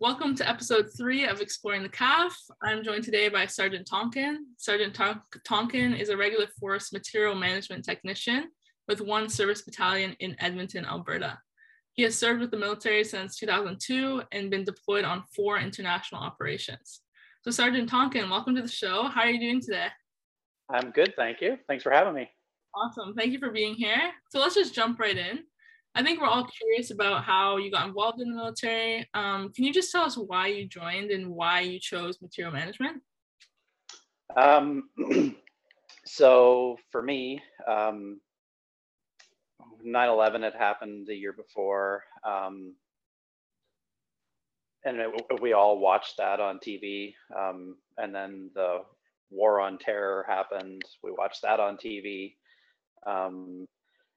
Welcome to episode three of Exploring the CAF. I'm joined today by Sergeant Tonkin. Sergeant Tonkin is a regular force material management technician with one service battalion in Edmonton, Alberta. He has served with the military since 2002 and been deployed on four international operations. So, Sergeant Tonkin, welcome to the show. How are you doing today? I'm good, thank you. Thanks for having me. Awesome. Thank you for being here. So, let's just jump right in. I think we're all curious about how you got involved in the military. Um, can you just tell us why you joined and why you chose material management? Um, so for me, um, 9/11 had happened the year before, um, and it, we all watched that on TV. Um, and then the war on terror happened. We watched that on TV. Um,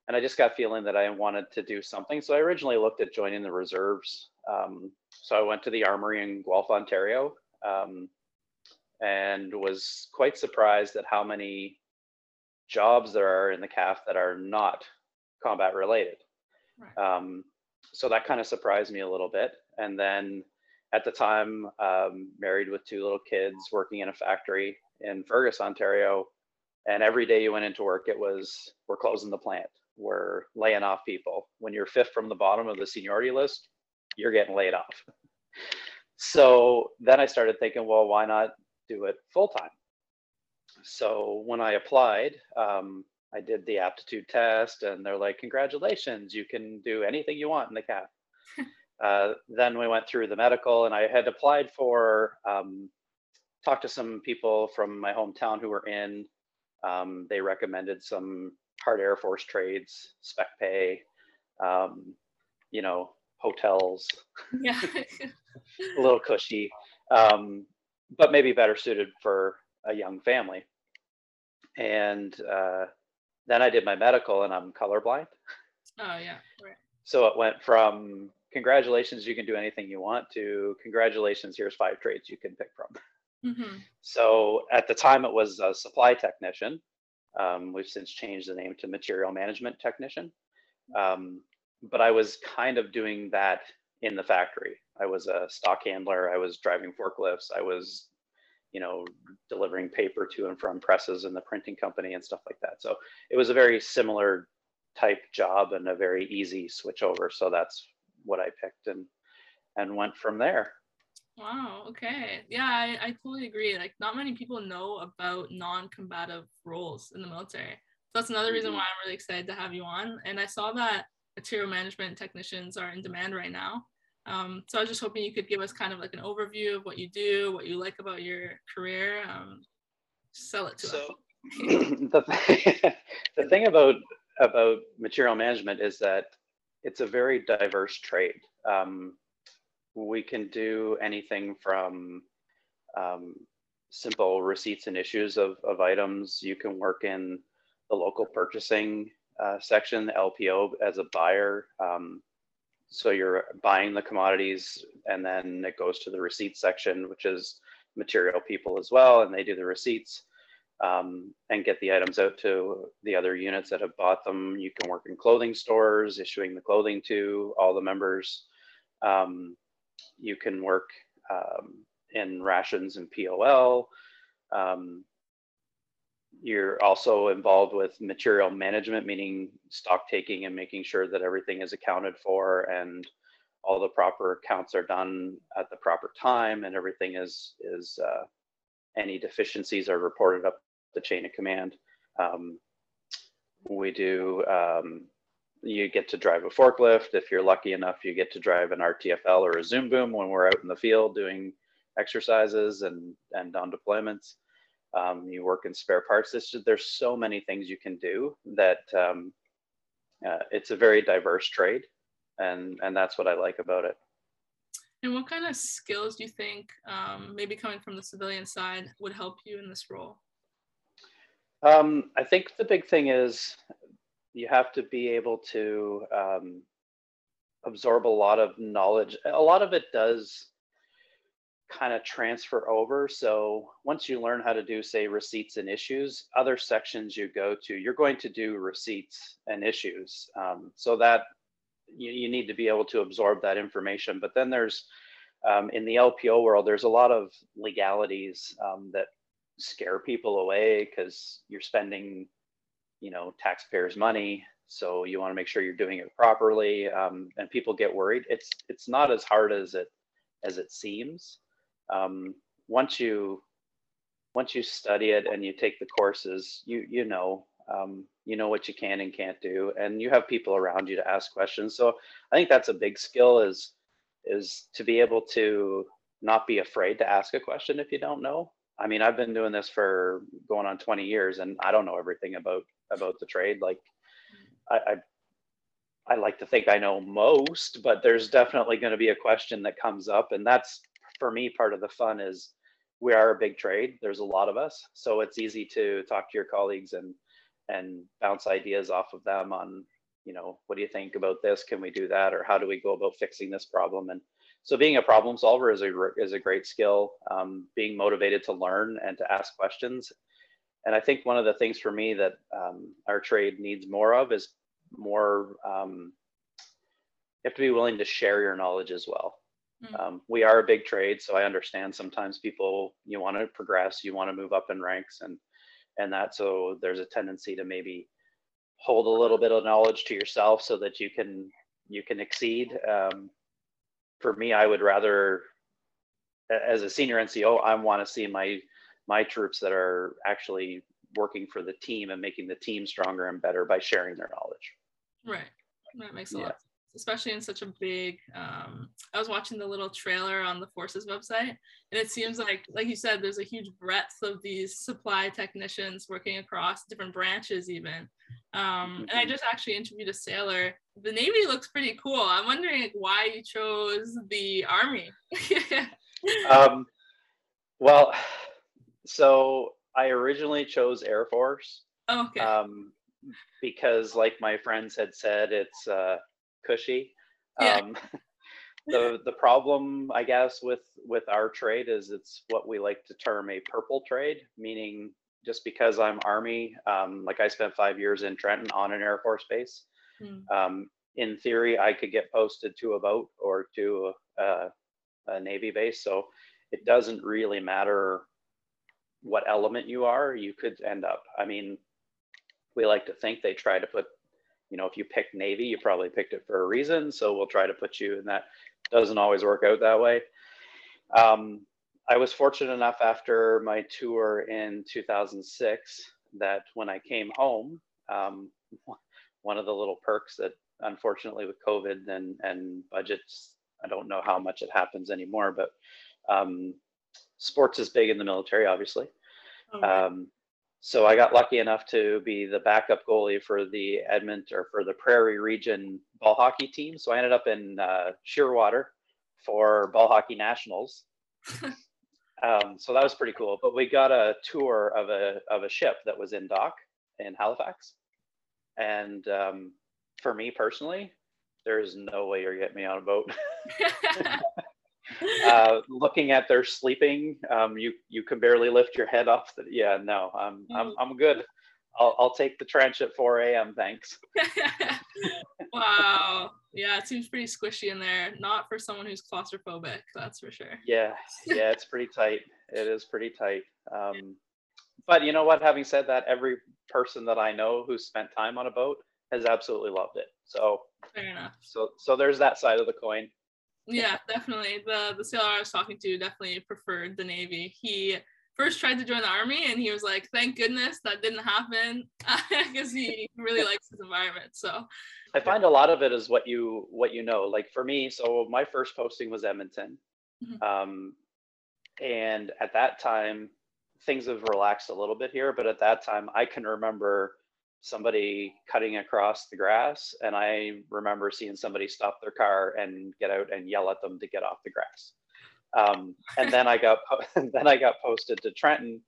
and I just got feeling that I wanted to do something. So I originally looked at joining the reserves. Um, so I went to the armory in Guelph, Ontario, um, and was quite surprised at how many jobs there are in the CAF that are not combat related. Right. Um, so that kind of surprised me a little bit. And then at the time, um, married with two little kids, working in a factory in Fergus, Ontario. And every day you went into work, it was, we're closing the plant we're laying off people. When you're fifth from the bottom of the seniority list, you're getting laid off. so then I started thinking, well, why not do it full time? So when I applied, um, I did the aptitude test, and they're like, congratulations, you can do anything you want in the CAF. uh, then we went through the medical, and I had applied for, um, talked to some people from my hometown who were in. Um, they recommended some hard Air Force trades, spec pay, um, you know, hotels. Yeah. a little cushy, um, but maybe better suited for a young family. And uh, then I did my medical, and I'm colorblind. Oh yeah, right. So it went from congratulations, you can do anything you want to congratulations, here's five trades you can pick from. Mm-hmm. So at the time, it was a supply technician. Um, we've since changed the name to material management technician. Um, but I was kind of doing that in the factory. I was a stock handler. I was driving forklifts. I was, you know, delivering paper to and from presses in the printing company and stuff like that. So it was a very similar type job and a very easy switch over. So that's what I picked and and went from there. Wow. Okay. Yeah, I, I totally agree. Like, not many people know about non-combative roles in the military. So that's another reason mm-hmm. why I'm really excited to have you on. And I saw that material management technicians are in demand right now. Um, so I was just hoping you could give us kind of like an overview of what you do, what you like about your career. Um, sell it to so, us. the, thing, the thing about about material management is that it's a very diverse trade. Um, we can do anything from um, simple receipts and issues of, of items. You can work in the local purchasing uh, section, the LPO as a buyer. Um, so you're buying the commodities and then it goes to the receipt section, which is material people as well, and they do the receipts um, and get the items out to the other units that have bought them. You can work in clothing stores, issuing the clothing to all the members. Um, you can work um, in rations and POL. Um, you're also involved with material management, meaning stock taking and making sure that everything is accounted for and all the proper accounts are done at the proper time and everything is is uh, any deficiencies are reported up the chain of command. Um, we do um, you get to drive a forklift. If you're lucky enough, you get to drive an RTFL or a Zoom boom when we're out in the field doing exercises and, and on deployments. Um, you work in spare parts. There's, there's so many things you can do that um, uh, it's a very diverse trade. And, and that's what I like about it. And what kind of skills do you think, um, maybe coming from the civilian side, would help you in this role? Um, I think the big thing is you have to be able to um, absorb a lot of knowledge. A lot of it does kind of transfer over. So once you learn how to do, say, receipts and issues, other sections you go to, you're going to do receipts and issues. Um, so that you, you need to be able to absorb that information. But then there's um, in the LPO world, there's a lot of legalities um, that scare people away because you're spending, you know, taxpayers' money. So you want to make sure you're doing it properly, um, and people get worried. It's it's not as hard as it as it seems. Um, once you once you study it and you take the courses, you you know um, you know what you can and can't do, and you have people around you to ask questions. So I think that's a big skill is is to be able to not be afraid to ask a question if you don't know. I mean, I've been doing this for going on 20 years, and I don't know everything about about the trade. Like, I, I I like to think I know most, but there's definitely going to be a question that comes up, and that's for me part of the fun is we are a big trade. There's a lot of us, so it's easy to talk to your colleagues and and bounce ideas off of them on you know what do you think about this? Can we do that, or how do we go about fixing this problem? And so being a problem solver is a is a great skill. Um, being motivated to learn and to ask questions, and I think one of the things for me that um, our trade needs more of is more um, you have to be willing to share your knowledge as well mm. um, we are a big trade so i understand sometimes people you want to progress you want to move up in ranks and and that so there's a tendency to maybe hold a little bit of knowledge to yourself so that you can you can exceed um, for me i would rather as a senior nco i want to see my my troops that are actually working for the team and making the team stronger and better by sharing their knowledge. Right. That makes a yeah. lot especially in such a big um, i was watching the little trailer on the forces website and it seems like like you said there's a huge breadth of these supply technicians working across different branches even um, and i mm-hmm. just actually interviewed a sailor the navy looks pretty cool i'm wondering why you chose the army um, well so I originally chose Air Force. Oh, okay. Um, because, like my friends had said, it's uh, cushy. Yeah. Um, the the problem, I guess, with with our trade is it's what we like to term a purple trade, meaning just because I'm Army, um, like I spent five years in Trenton on an Air Force base. Mm. Um, in theory, I could get posted to a boat or to a, a Navy base, so it doesn't really matter what element you are, you could end up. I mean, we like to think they try to put, you know, if you pick Navy, you probably picked it for a reason. So we'll try to put you in that. Doesn't always work out that way. Um, I was fortunate enough after my tour in 2006 that when I came home, um, one of the little perks that unfortunately with COVID and, and budgets, I don't know how much it happens anymore, but um, sports is big in the military, obviously. Oh, um, so I got lucky enough to be the backup goalie for the Edmonton or for the Prairie Region ball hockey team. So I ended up in uh, Shearwater for ball hockey nationals. um, so that was pretty cool. But we got a tour of a of a ship that was in dock in Halifax, and um, for me personally, there's no way you're getting me on a boat. uh, looking at their sleeping, um, you you can barely lift your head off. The, yeah, no, I'm I'm mm. I'm good. I'll I'll take the trench at 4 a.m. Thanks. wow. Yeah, it seems pretty squishy in there. Not for someone who's claustrophobic, that's for sure. Yeah, yeah, it's pretty tight. It is pretty tight. Um, but you know what? Having said that, every person that I know who spent time on a boat has absolutely loved it. So fair enough. So so there's that side of the coin. Yeah, definitely. The the sailor I was talking to definitely preferred the Navy. He first tried to join the army and he was like, thank goodness that didn't happen because he really likes his environment. So I find a lot of it is what you what you know. Like for me, so my first posting was Edmonton. Mm-hmm. Um, and at that time, things have relaxed a little bit here, but at that time I can remember somebody cutting across the grass and i remember seeing somebody stop their car and get out and yell at them to get off the grass. Um, and then i got then i got posted to trenton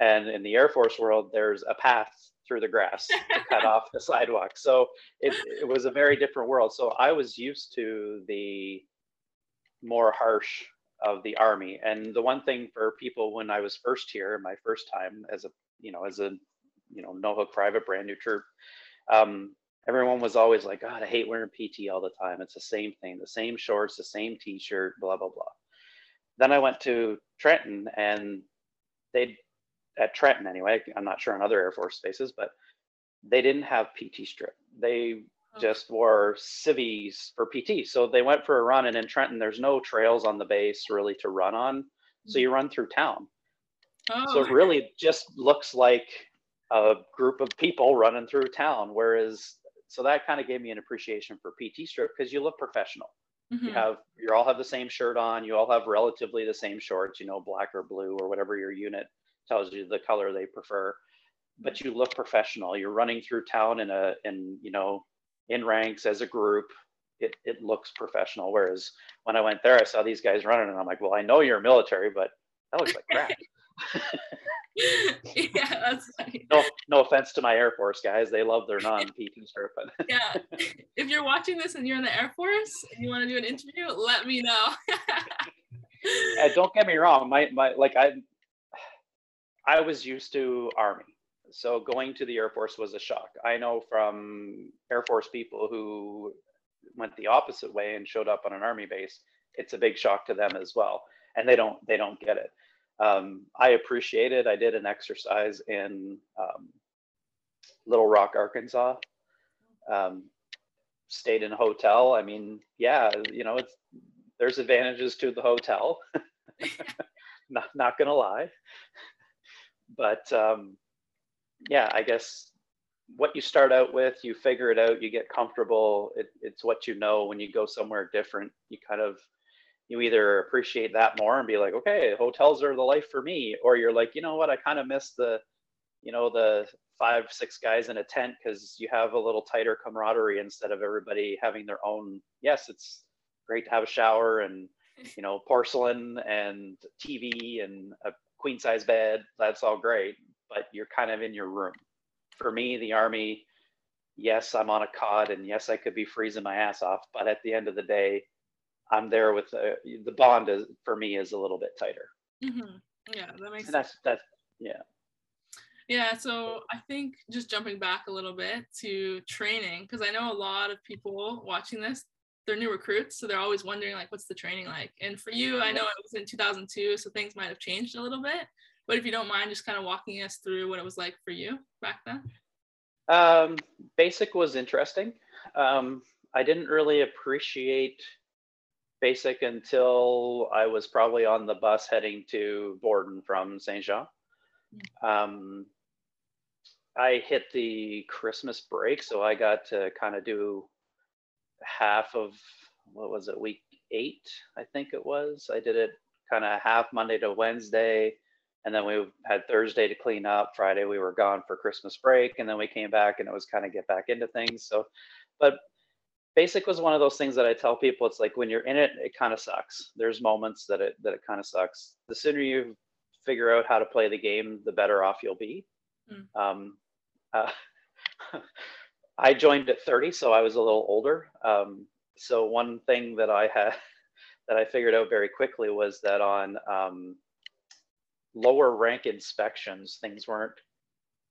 and in the air force world there's a path through the grass to cut off the sidewalk. So it, it was a very different world. So i was used to the more harsh of the army and the one thing for people when i was first here my first time as a you know as a you know, no hook private, brand new troop. Um, everyone was always like, God, I hate wearing PT all the time. It's the same thing, the same shorts, the same t-shirt, blah, blah, blah. then I went to Trenton and they at Trenton anyway. I'm not sure on other Air Force bases, but they didn't have PT strip. They. Just wore civvies for PT. So they went for a run, and in Trenton, there's no trails on the base really to run on. So you run through town. Oh, so it really just looks like a group of people running through town. Whereas, so that kind of gave me an appreciation for PT strip because you look professional. Mm-hmm. You have you all have the same shirt on. You all have relatively the same shorts. You know, black or blue or whatever your unit tells you the color they prefer. But you look professional. You're running through town in a in you know in ranks as a group. It it looks professional. Whereas when I went there, I saw these guys running, and I'm like, well, I know you're military, but that looks like crap. yeah, that's funny. No, no offense to my Air Force guys. They love their non-PT shirt, but yeah. If you're watching this and you're in the Air Force and you want to do an interview, let me know. yeah, don't get me wrong. My my like I I was used to Army. So going to the Air Force was a shock. I know from Air Force people who went the opposite way and showed up on an Army base, it's a big shock to them as well. And they don't they don't get it um, I appreciate it. I did an exercise in um, Little Rock, Arkansas. Um, stayed in a hotel. I mean, yeah, you know, it's there's advantages to the hotel. not not gonna lie, but um, yeah, I guess what you start out with, you figure it out, you get comfortable. It, it's what you know. When you go somewhere different, you kind of you either appreciate that more and be like, okay, hotels are the life for me, or you're like, you know what, I kind of miss the, you know, the five, six guys in a tent because you have a little tighter camaraderie instead of everybody having their own. Yes, it's great to have a shower and, you know, porcelain and TV and a queen size bed. That's all great, but you're kind of in your room. For me, the Army, yes, I'm on a cod and yes, I could be freezing my ass off, but at the end of the day, I'm there with the the bond is for me is a little bit tighter. Mm-hmm. Yeah, that makes. And that's that's yeah. Yeah, so I think just jumping back a little bit to training, because I know a lot of people watching this, they're new recruits, so they're always wondering like, what's the training like? And for you, I know it was in 2002, so things might have changed a little bit. But if you don't mind, just kind of walking us through what it was like for you back then. Um, basic was interesting. Um, I didn't really appreciate basic until I was probably on the bus heading to Borden from Saint Jean. Um, I hit the Christmas break, so I got to kind of do half of what was it, week eight, I think it was. I did it kind of half Monday to Wednesday, and then we had Thursday to clean up. Friday we were gone for Christmas break, and then we came back, and it was kind of get back into things. So, but basic was one of those things that I tell people. It's like when you're in it, it kind of sucks. There's moments that it that it kind of sucks. The sooner you figure out how to play the game, the better off you'll be. Mm. Um, uh, I joined at 30, so I was a little older. Um, so one thing that I had that I figured out very quickly was that on um, lower rank inspections, things weren't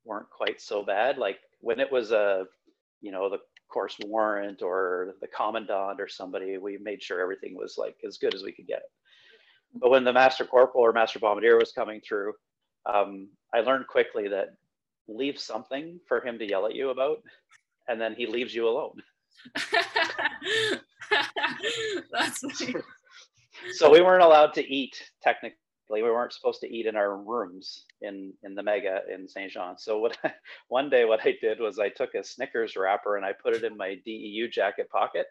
weren't quite so bad. Like when it was a you know the course warrant or the commandant or somebody, we made sure everything was like as good as we could get it. But when the master corporal or master bombardier was coming through, um, I learned quickly that leave something for him to yell at you about, and then he leaves you alone. That's so we weren't allowed to eat technically we weren't supposed to eat in our rooms in in the mega in Saint Jean. So what I, one day what I did was I took a Snickers wrapper and I put it in my DEU jacket pocket.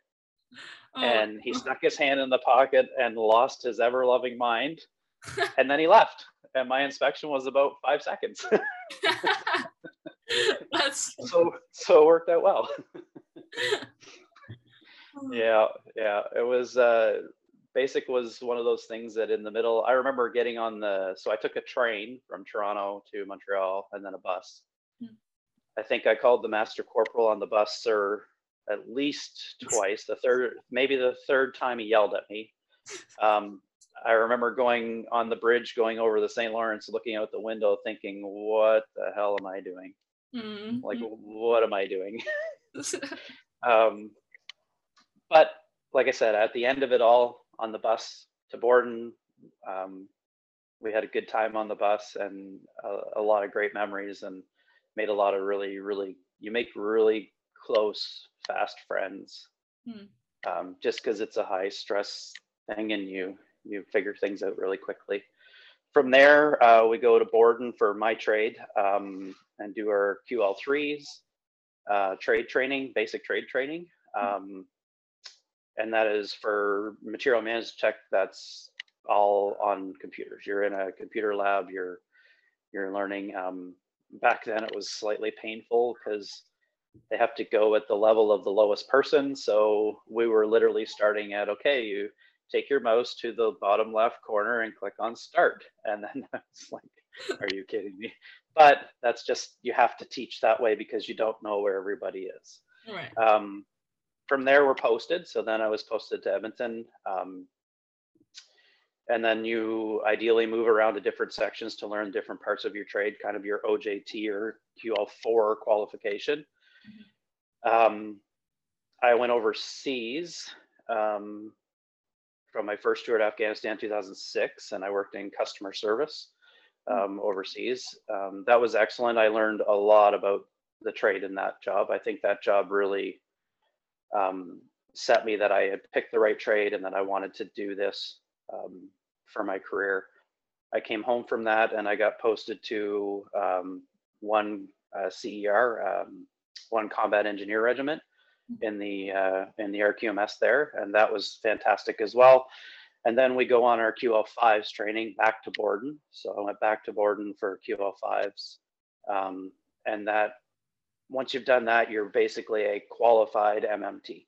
Oh. And he stuck his hand in the pocket and lost his ever loving mind. and then he left. And my inspection was about five seconds. That's so so it worked out well. yeah, yeah. It was uh basic was one of those things that in the middle i remember getting on the so i took a train from toronto to montreal and then a bus. Mm. i think i called the master corporal on the bus sir at least twice. The third maybe the third time he yelled at me. Um, i remember going on the bridge going over the st lawrence looking out the window thinking what the hell am i doing? Mm-hmm. like what am i doing? Um, but like i said at the end of it all on the bus to Borden, um, we had a good time on the bus and a, a, lot of great memories and made a lot of really, really, you make really close, fast friends. Hmm. Um, just because it's a high stress thing and you you figure things out really quickly. From there, uh, we go to Borden for my trade um, and do our QL3s, uh, trade training, basic trade training. Hmm. And that is for material management tech that's all on computers. You're in a computer lab you're you're learning um, back then it was slightly painful because they have to go at the level of the lowest person. So we were literally starting at okay you take your mouse to the bottom left corner and click on start. And then it's like are you kidding me? But that's just you have to teach that way because you don't know where everybody is. Right. Um, from there we're posted. So then I was posted to Edmonton. Um, and then you ideally move around to different sections to learn different parts of your trade, kind of your OJT or QL4 qualification. Mm-hmm. Um, I went overseas um, from my first tour to Afghanistan 2006, and I worked in customer service mm-hmm. um, overseas. Um, that was excellent. I learned a lot about the trade in that job. I think that job really um, set me that I had picked the right trade and that I wanted to do this um, for my career. I came home from that and I got posted to um, one uh, CER, um, one combat engineer regiment mm-hmm. in the uh, in the RQMS there, and that was fantastic as well. And then we go on our QL5s training back to Borden. So I went back to Borden for QL5s, um, and that once you've done that, you're basically a qualified MMT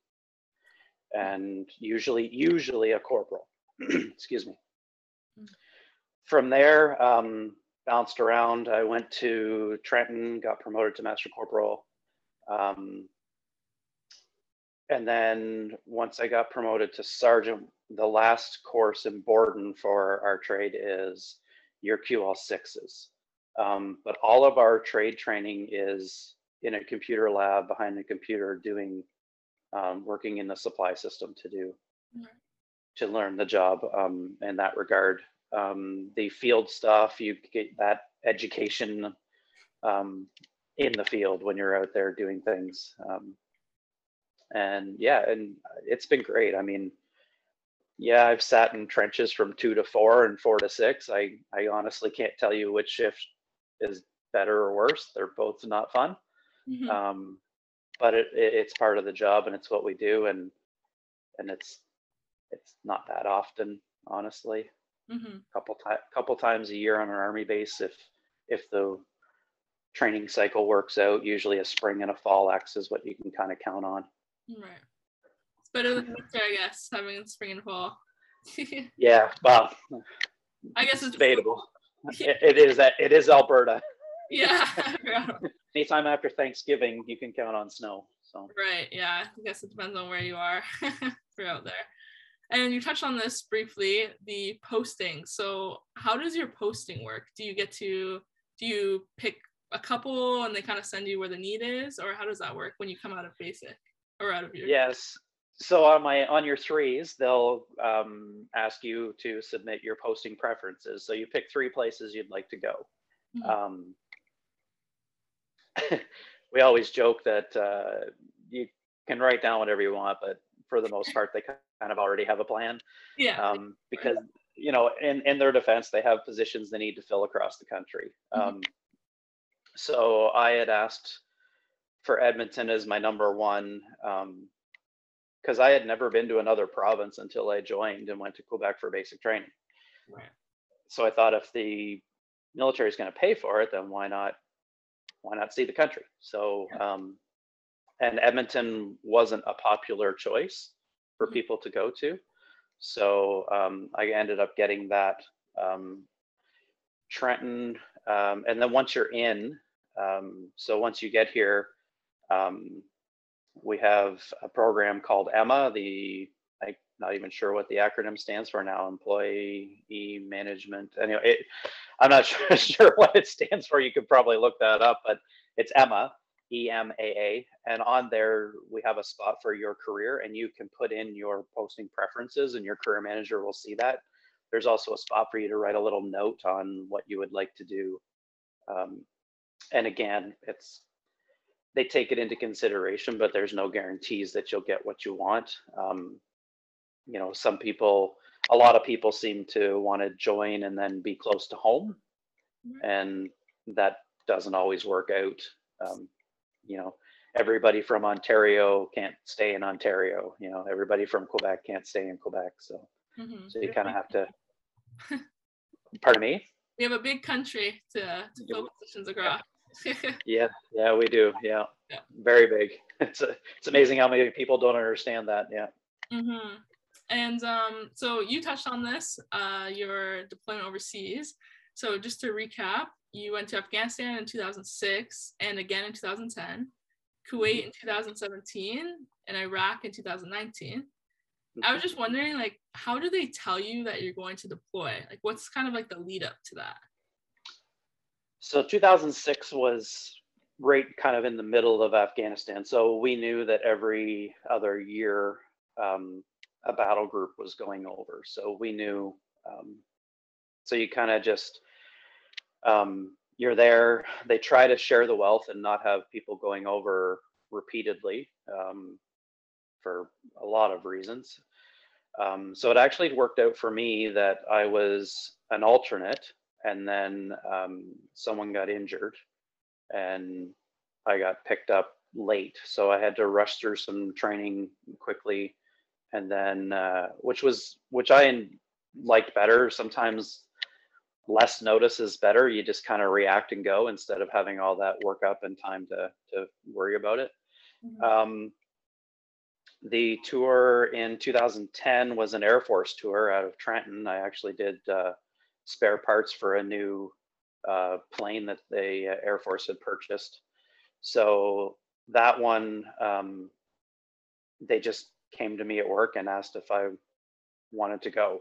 and usually, usually a corporal, excuse me. Mm. From there, um, bounced around. I went to Trenton, got promoted to master corporal. Um, and then once I got promoted to sergeant, the last course in Borden for our trade is your QL6s. Um, but all of our trade training is in a computer lab behind a computer doing um, working in the supply system to do mm-hmm. to learn the job um, in that regard. Um, the field stuff you get that education um, in the field when you're out there doing things um, and yeah and it's been great. I mean yeah i've sat in trenches from two to four and four to six. I i honestly can't tell you which shift is better or worse. They're both not fun Mm-hmm. Um, but it, it, it's part of the job and it's what we do and and it's it's not that often honestly. Mm-hmm. couple ti- couple times a year on an army base if if the training cycle works out usually a spring and a fall x is what you can kind of count on. Right. It's better than winter i guess having a spring and fall. Yeah well i guess it's debatable. It, it is that it is alberta yeah anytime after Thanksgiving, you can count on snow. So right, yeah. I guess it depends on where you are for out there. And you touched on this briefly, the posting. So how does your posting work? Do you get to do you pick a couple and they kind of send you where the need is, or how does that work when you come out of basic or out of your yes so on my on your threes they'll um, ask you to submit your posting preferences so you pick three places you'd like to go mm-hmm. um, we always joke that uh, you can write down whatever you want, but for the most part, they kind of already have a plan. Yeah. Um, because you know, in in their defense, they have positions they need to fill across the country. Mm-hmm. Um, so I had asked for Edmonton as my number one because um, I had never been to another province until I joined and went to Quebec for basic training. Right. So I thought if the military is going to pay for it, then why not why not see the country? So, um, and Edmonton wasn't a popular choice for mm-hmm. people to go to. So um, I ended up getting that um, Trenton. Um, and then once you're in, um, so once you get here, um, we have a program called EMMA, the not even sure what the acronym stands for now, employee management. Anyway, it, I'm not sure, sure what it stands for. You could probably look that up, but it's EMA, E M A A. And on there, we have a spot for your career, and you can put in your posting preferences, and your career manager will see that. there's also a spot for you to write a little note on what you would like to do. Um, and again, it's they take it into consideration, but there's no guarantees that you'll get what you want. Um, you know, some people, a lot of people seem to want to join and then be close to home, and that doesn't always work out. Um, you know, everybody from Ontario can't stay in Ontario. You know, everybody from Quebec can't stay in Quebec. So, mm-hmm. so you kind of have to. pardon me. We have a big country to to fill positions across. yeah, yeah, we do. Yeah. yeah, very big. It's a, it's amazing how many people don't understand that. Yeah. Mm-hmm. And um, so you touched on this, uh, your deployment overseas. So just to recap, you went to Afghanistan in 2006 and again in 2010, Kuwait in 2017, and Iraq in 2019. I was just wondering, like, how do they tell you that you're going to deploy? Like, what's kind of like the lead up to that? So 2006 was right kind of in the middle of Afghanistan. So we knew that every other year um, a battle group was going over. So we knew. Um, so you kind of just um, you're there. They try to share the wealth and not have people going over repeatedly um, for a lot of reasons. Um, so it actually worked out for me that I was an alternate, and then um, someone got injured, and I got picked up late. So I had to rush through some training quickly, and then uh, which was which I liked better. Sometimes less notice is better. You just kind of react and go instead of having all that work up and time to to worry about it. Mm-hmm. Um, the tour in 2010 was an Air Force tour out of Trenton. I actually did uh, spare parts for a new uh, plane that the Air Force had purchased. So that one, um, they just came to me at work and asked if I wanted to go.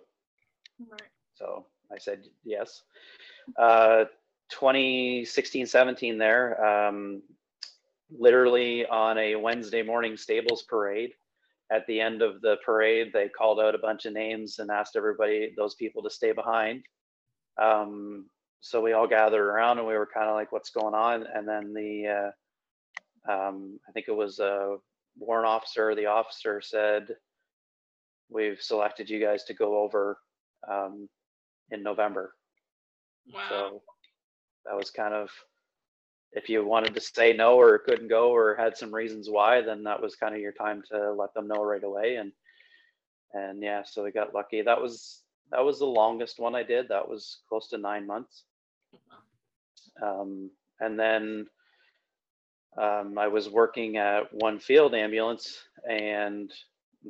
Right. So I said yes. Uh, 2016, 17 there, um, literally on a Wednesday morning stables parade. At the end of the parade, they called out a bunch of names and asked everybody, those people to stay behind. Um, so we all gathered around and we were kind of like, what's going on? And then the, uh, um, I think it was a warrant officer, the officer said, we've selected you guys to go over um, in November. Wow. So that was kind of if you wanted to say no or couldn't go or had some reasons why, then that was kind of your time to let them know right away. And and yeah, so we got lucky. That was that was the longest one I did. That was close to nine months. Um, and then um, I was working at one field ambulance, and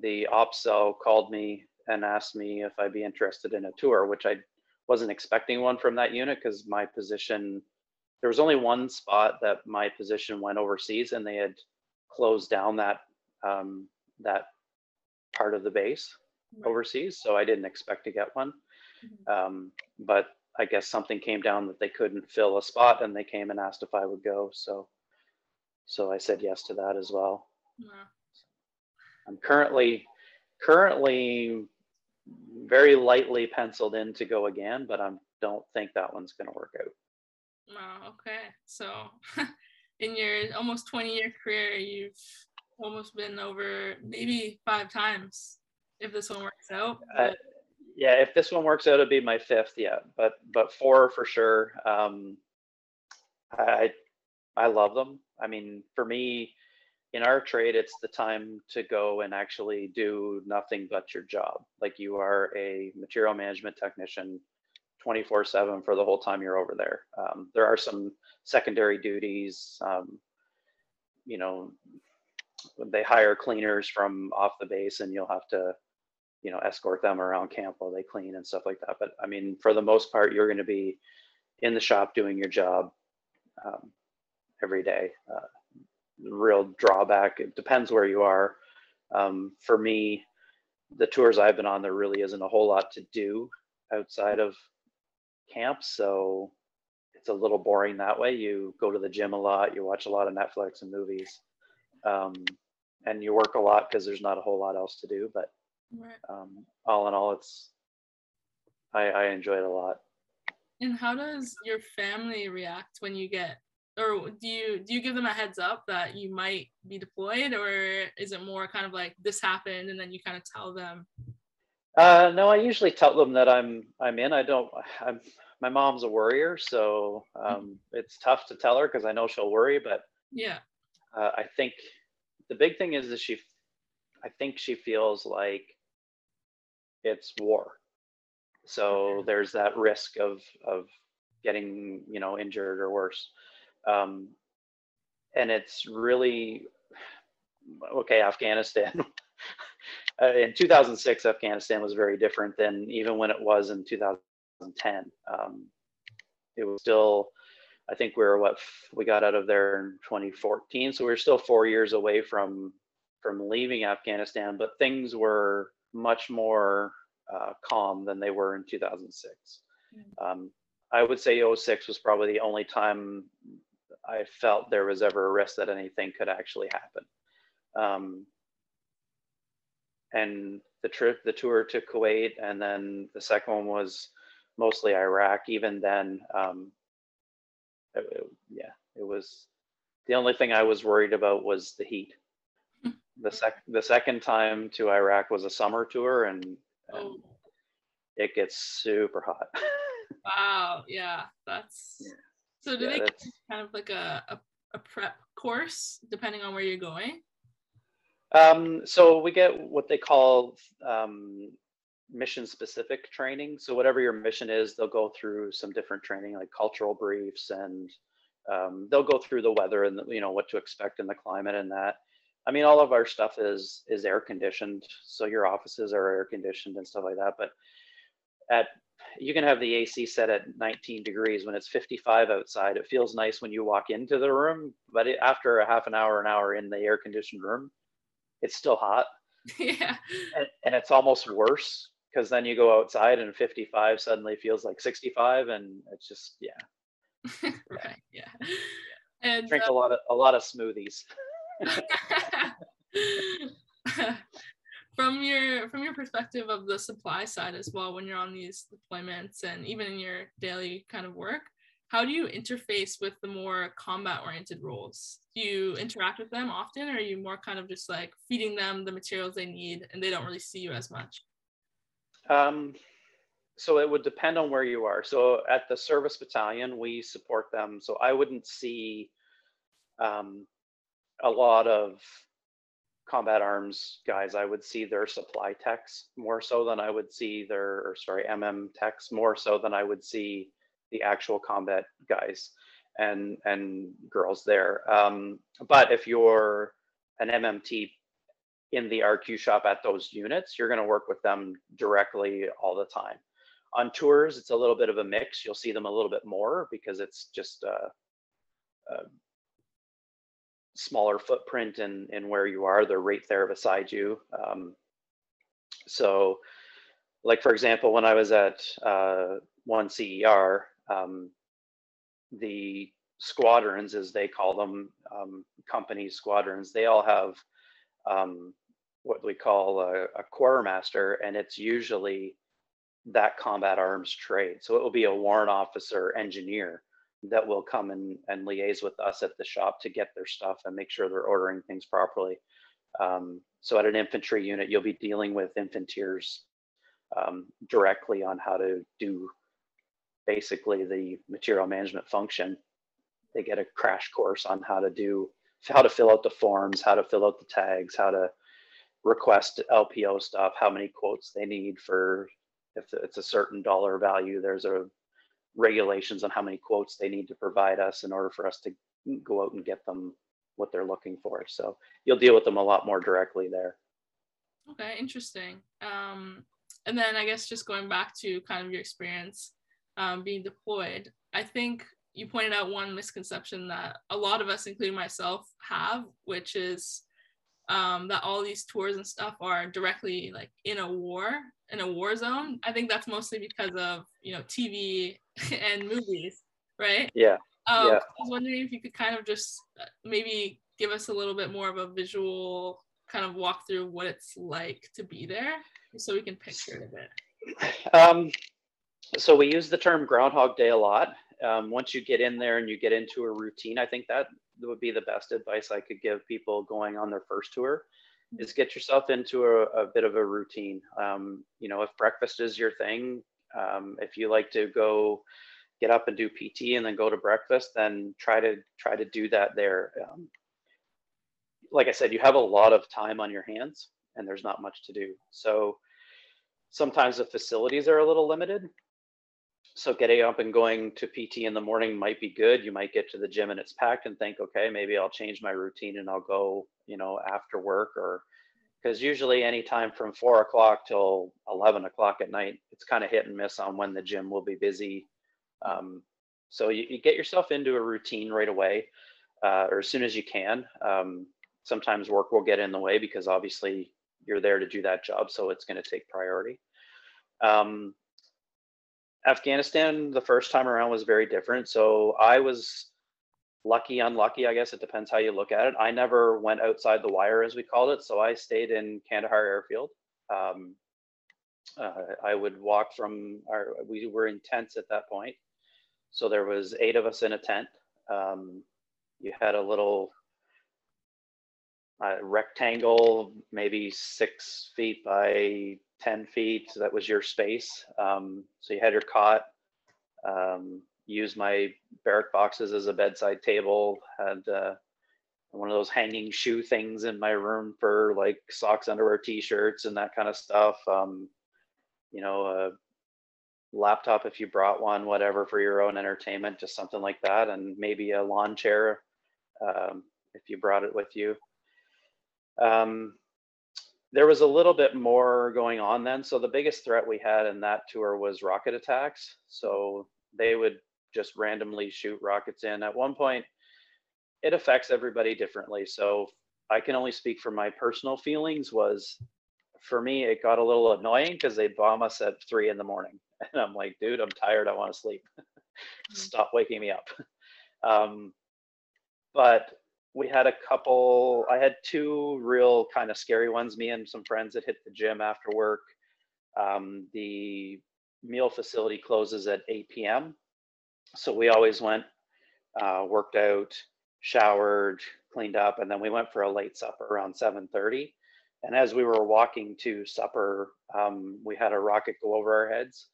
the ops cell called me and asked me if I'd be interested in a tour, which I wasn't expecting one from that unit because my position there was only one spot that my position went overseas and they had closed down that um, that part of the base right. overseas so i didn't expect to get one mm-hmm. um, but i guess something came down that they couldn't fill a spot and they came and asked if i would go so so i said yes to that as well i'm currently currently very lightly penciled in to go again but i don't think that one's going to work out Wow, okay. So in your almost 20 year career, you've almost been over maybe five times if this one works out. Uh, yeah, if this one works out, it'd be my fifth. Yeah, but but four for sure. Um, I I love them. I mean, for me, in our trade, it's the time to go and actually do nothing but your job. Like you are a material management technician 24 7 for the whole time you're over there. Um, there are some secondary duties. Um, you know, they hire cleaners from off the base and you'll have to, you know, escort them around camp while they clean and stuff like that. But I mean, for the most part, you're going to be in the shop doing your job um, every day. Uh, real drawback, it depends where you are. Um, for me, the tours I've been on, there really isn't a whole lot to do outside of camp, so it's a little boring that way. You go to the gym a lot, you watch a lot of Netflix and movies, um, and you work a lot because there's not a whole lot else to do. But um, all in all, it's I, I enjoy it a lot. And how does your family react when you get or do you do you give them a heads up that you might be deployed or is it more kind of like this happened and then you kind of tell them? Uh, no i usually tell them that i'm i'm in. I don't i'm my mom's a worrier so um, mm-hmm. it's tough to tell her because i know she'll worry but yeah. uh, i think the big thing is that she i think she feels like it's war. So there's that risk of of getting you know injured or worse um, and it's really okay afghanistan uh, in 2006 afghanistan was very different than even when it was in 2010 um, it was still i think we were what we got out of there in 2014 so we are still four years away from from leaving afghanistan but things were much more uh, calm than they were in 2006. Mm-hmm. Um, I would say 06 was probably the only time I felt there was ever a risk that anything could actually happen. Um, and the trip, the tour to Kuwait, and then the second one was mostly Iraq. Even then, um, it, it, yeah, it was the only thing I was worried about was the heat. Hmm. the sec the second time to Iraq was a summer tour, and oh. it gets super hot. wow. Yeah. That's yeah. So do yeah, they kind of like a, a, a, prep course depending on where you're going? Um, so we get what they call um, mission specific training. So whatever your mission is, they'll go through some different training like cultural briefs and um, they'll go through the weather and you know what to expect in the climate and that. I mean, all of our stuff is is air conditioned, so your offices are air conditioned and stuff like that. But at you can have the AC set at 19 degrees when it's 55 outside. It feels nice when you walk into the room, but it, after a half an hour, an hour in the air conditioned room, it's still hot. Yeah. And, and it's almost worse because then you go outside and 55 suddenly feels like 65, and it's just yeah. right. Yeah. And drink uh, a lot of a lot of smoothies. from your from your perspective of the supply side as well when you're on these deployments and even in your daily kind of work how do you interface with the more combat oriented roles? Do you interact with them often or are you more kind of just like feeding them the materials they need and they don't really see you as much? Um, so it would depend on where you are. So at the service battalion we support them. So i wouldn't see um, a lot of combat arms guys, I would see their supply techs more so than I would see their, or sorry, MM techs more so than I would see the actual combat guys and and girls there. Um, but if you're an MMT in the RQ shop at those units, you're going to work with them directly all the time. On tours, it's a little bit of a mix. You'll see them a little bit more because it's just uh, uh, smaller footprint and in where you are. They're right there beside you. Um, so, like for example, when I was at uh, one CER, um, the squadrons, as they call them, um, company squadrons, they all have um, what we call a, a quartermaster, and it's usually that combat arms trade. So it will be a warrant officer engineer that will come and, and liaise with us at the shop to get their stuff and make sure they're ordering things properly. Um, so at an infantry unit, you'll be dealing with infanteers um, directly on how to do basically the material management function. They get a crash course on how to do, how to fill out the forms, how to fill out the tags, how to request LPO stuff, how many quotes they need for if it's a certain dollar value, there's a regulations on how many quotes they need to provide us in order for us to go out and get them what they're looking for. So you'll deal with them a lot more directly there. Okay, interesting. Um, and then I guess just going back to kind of your experience um, being deployed, I think you pointed out one misconception that a lot of us, including myself, have, which is um, that all these tours and stuff are directly like in a war in a war zone. I think that's mostly because of you know TV and movies, right? Yeah. Um, yeah. I was wondering if you could kind of just uh, maybe give us a little bit more of a visual kind of walk through what it's like to be there, so we can picture it a bit. Um, so we use the term Groundhog Day a lot. Um, once you get in there and you get into a routine, I think that would be the best advice I could give people going on their first tour is get yourself into a, a bit of a routine. Um, you know, if breakfast is your thing, um, if you like to go get up and do PT and then go to breakfast, then try to try to do that there. Um, like I said, you have a lot of time on your hands and there's not much to do. So sometimes the facilities are a little limited. So getting up and going to PT in the morning might be good. You might get to the gym and it's packed and think, okay, maybe I'll change my routine and I'll go, you know, after work or because usually anytime from four o'clock till 11 o'clock at night, it's kind of hit and miss on when the gym will be busy. Um, so you, you, get yourself into a routine right away uh, or as soon as you can. Um, sometimes work will get in the way because obviously you're there to do that job. So it's going to take priority. Um, Afghanistan, the first time around was very different. So I was lucky, unlucky, I guess it depends how you look at it. I never went outside the wire, as we called it. So I stayed in Kandahar Airfield. Um, uh, I would walk from our, we were in tents at that point. So there was eight of us in a tent. Um, you had a little uh, rectangle, maybe six feet by 10 feet. So that was your space. Um, so you had your cot. Um, used my barrack boxes as a bedside table. Had uh, one of those hanging shoe things in my room for like socks, underwear, t-shirts, and that kind of stuff. Um, you know, a laptop if you brought one, whatever for your own entertainment, just something like that, and maybe a lawn chair um, if you brought it with you. Um, there was a little bit more going on then. So the biggest threat we had in that tour was rocket attacks. So they would just randomly shoot rockets in. At one point, it affects everybody differently. So I can only speak for my personal feelings was for me, it got a little annoying because they'd bomb us at three in the morning. And I'm like, dude, I'm tired. I want to sleep. Mm. Stop waking me up. Um, but we had a couple, I had two real kind of scary ones. Me and some friends that hit the gym after work. Um, the meal facility closes at 8 p.m. So we always went, uh, worked out, showered, cleaned up, and then we went for a late supper around 7:30. And as we were walking to supper, um, we had a rocket go over our heads.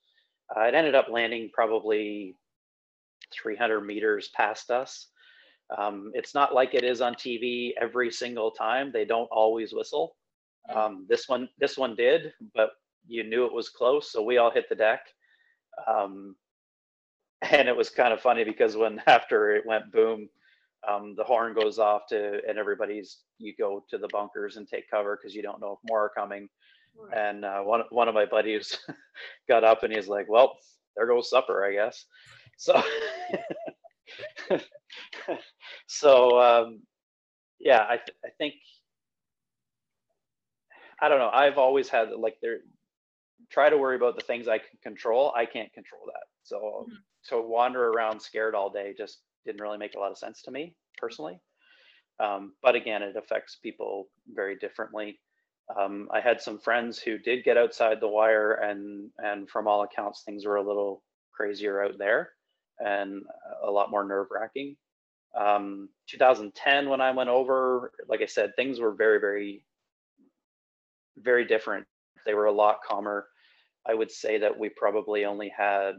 Uh, it ended up landing probably 300 meters past us. Um, it's not like it is on TV every single time. They don't always whistle. Um, this one, this one did, but you knew it was close, so we all hit the deck. Um, and it was kind of funny because when after it went boom, um, the horn goes off to, and everybody's you go to the bunkers and take cover because you don't know if more are coming. Right. And uh, one one of my buddies got up and he's like, "Well, there goes supper, I guess." So, so um, yeah, I th- I think I don't know. I've always had like there try to worry about the things I can control. I can't control that. So mm-hmm to wander around scared all day just didn't really make a lot of sense to me personally. Um, but again, it affects people very differently. Um, I had some friends who did get outside the wire, and and from all accounts, things were a little crazier out there, and a lot more nerve wracking. Um, 2010, when I went over, like I said, things were very, very, very different. They were a lot calmer. I would say that we probably only had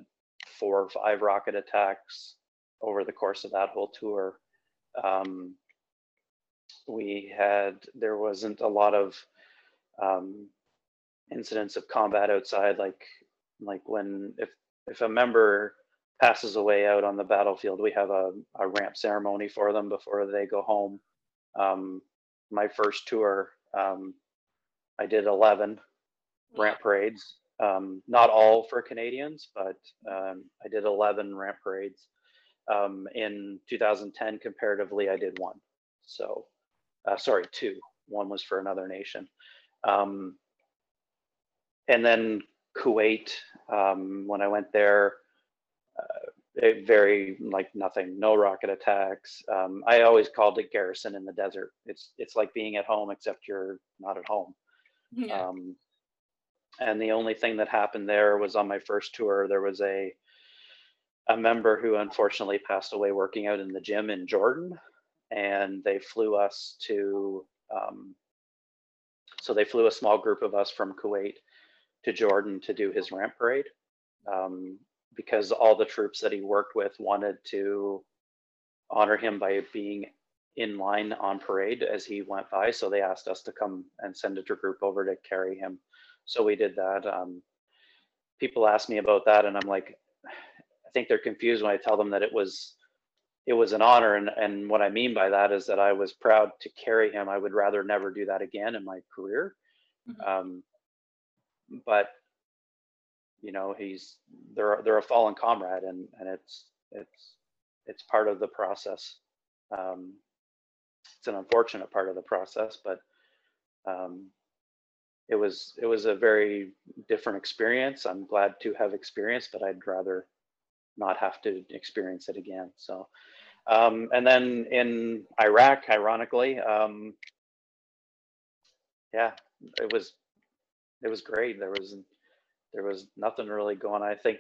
four or five rocket attacks over the course of that whole tour. Um, we had there wasn't a lot of um, incidents of combat outside, like like when if if a member passes away out on the battlefield, we have a, a ramp ceremony for them before they go home. Um, my first tour, um, I did 11 ramp parades um, not all for Canadians, but um, I did 11 ramp parades. Um, in 2010, comparatively, I did one. So, uh, sorry, two. One was for another nation. Um, and then Kuwait, um, when I went there, it very like nothing, no rocket attacks. Um, I always called it garrison in the desert. It's it's like being at home, except you're not at home. Yeah and the only thing that happened there was on my first tour. There was a a member who unfortunately passed away working out in the gym in Jordan, and they flew us to. Um, so they flew a small group of us from Kuwait to Jordan to do his ramp parade, um, because all the troops that he worked with wanted to honor him by being in line on parade as he went by. So they asked us to come and send a group over to carry him. So we did that. Um, people ask me about that, and I'm like, I think they're confused when I tell them that it was it was an honor and and what I mean by that is that I was proud to carry him. I would rather never do that again in my career. Mm-hmm. Um, but you know, he's they're they're a fallen comrade and and it's it's it's part of the process. Um, it's an unfortunate part of the process, but um, it was it was a very different experience. I'm glad to have experienced, but I'd rather not have to experience it again. So, um, and then in Iraq, ironically, um, yeah, it was it was great. There was there was nothing really going. I think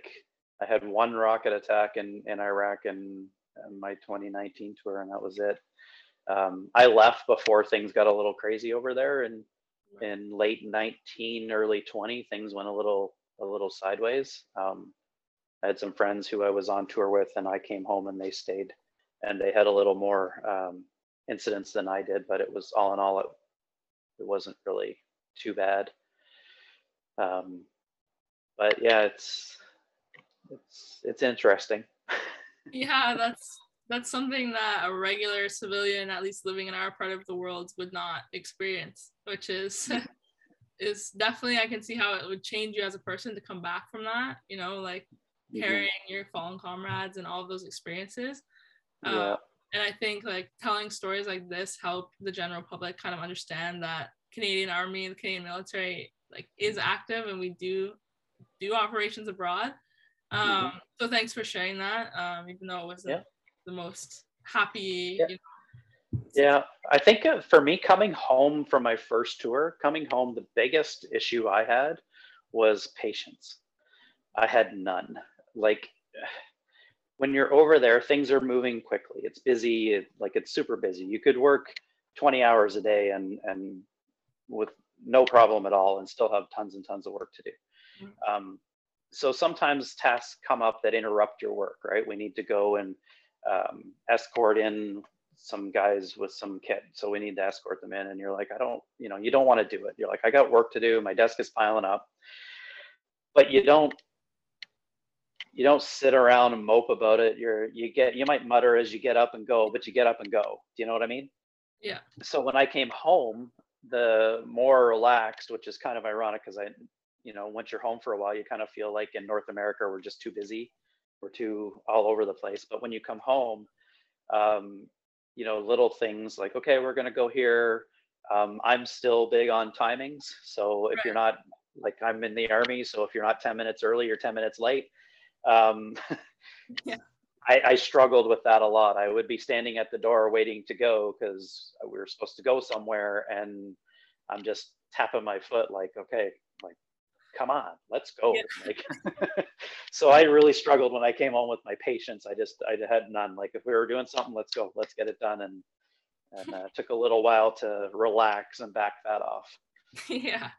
I had one rocket attack in in Iraq in, in my 2019 tour, and that was it. Um, I left before things got a little crazy over there, and in late 19, early 20, things went a little a little sideways. Um, I had some friends who I was on tour with, and I came home and they stayed, and they had a little more um, incidents than I did, but it was all in all, it it wasn't really too bad. Um, but yeah, it's it's it's interesting. yeah, that's that's something that a regular civilian, at least living in our part of the world, would not experience, which is is definitely I can see how it would change you as a person to come back from that. You know, like mm-hmm. carrying mm-hmm. your fallen comrades and all those experiences. Uh, yeah. And I think like telling stories like this help the general public kind of understand that Canadian Army, and the Canadian military, like is active and we do do operations abroad. Mm-hmm. Um, mm-hmm. So thanks for sharing that. Um, even though it wasn't yeah. the most happy. Yeah. You know, yeah, I think uh, for me, coming home from my first tour, coming home, the biggest issue I had was patience. I had none. Like when you're over there, things are moving quickly. It's busy, it, like it's super busy. You could work 20 hours a day and and with no problem at all and still have tons and tons of work to do. Um, so sometimes tasks come up that interrupt your work, right? We need to go and um, escort in some guys with some kit. So we need to escort them in. And you're like, I don't, you know, you don't want to do it. You're like, I got work to do. My desk is piling up. But you don't you don't sit around and mope about it. You're you get you might mutter as you get up and go, but you get up and go. Do you know what I mean? Yeah. So when I came home, the more relaxed, which is kind of ironic because I you know, once you're home for a while, you kind of feel like in North America, we're just too busy. We're too all over the place. But when you come home, um, you know, little things like, okay, we're going to go here. Um, I'm still big on timings. So if right. you're not like I'm in the army, so if you're not 10 minutes early, you're 10 minutes late. Um, yeah. I, I, struggled with that a lot. I would be standing at the door waiting to go because we were supposed to go somewhere, and I'm just tapping my foot like, okay, like come on, let's go. Yeah. Like, so I really struggled when I came home with my patience. I just, I had none. Like if we were doing something, let's go, let's get it done. And, and uh, took a little while to relax and back that off. yeah,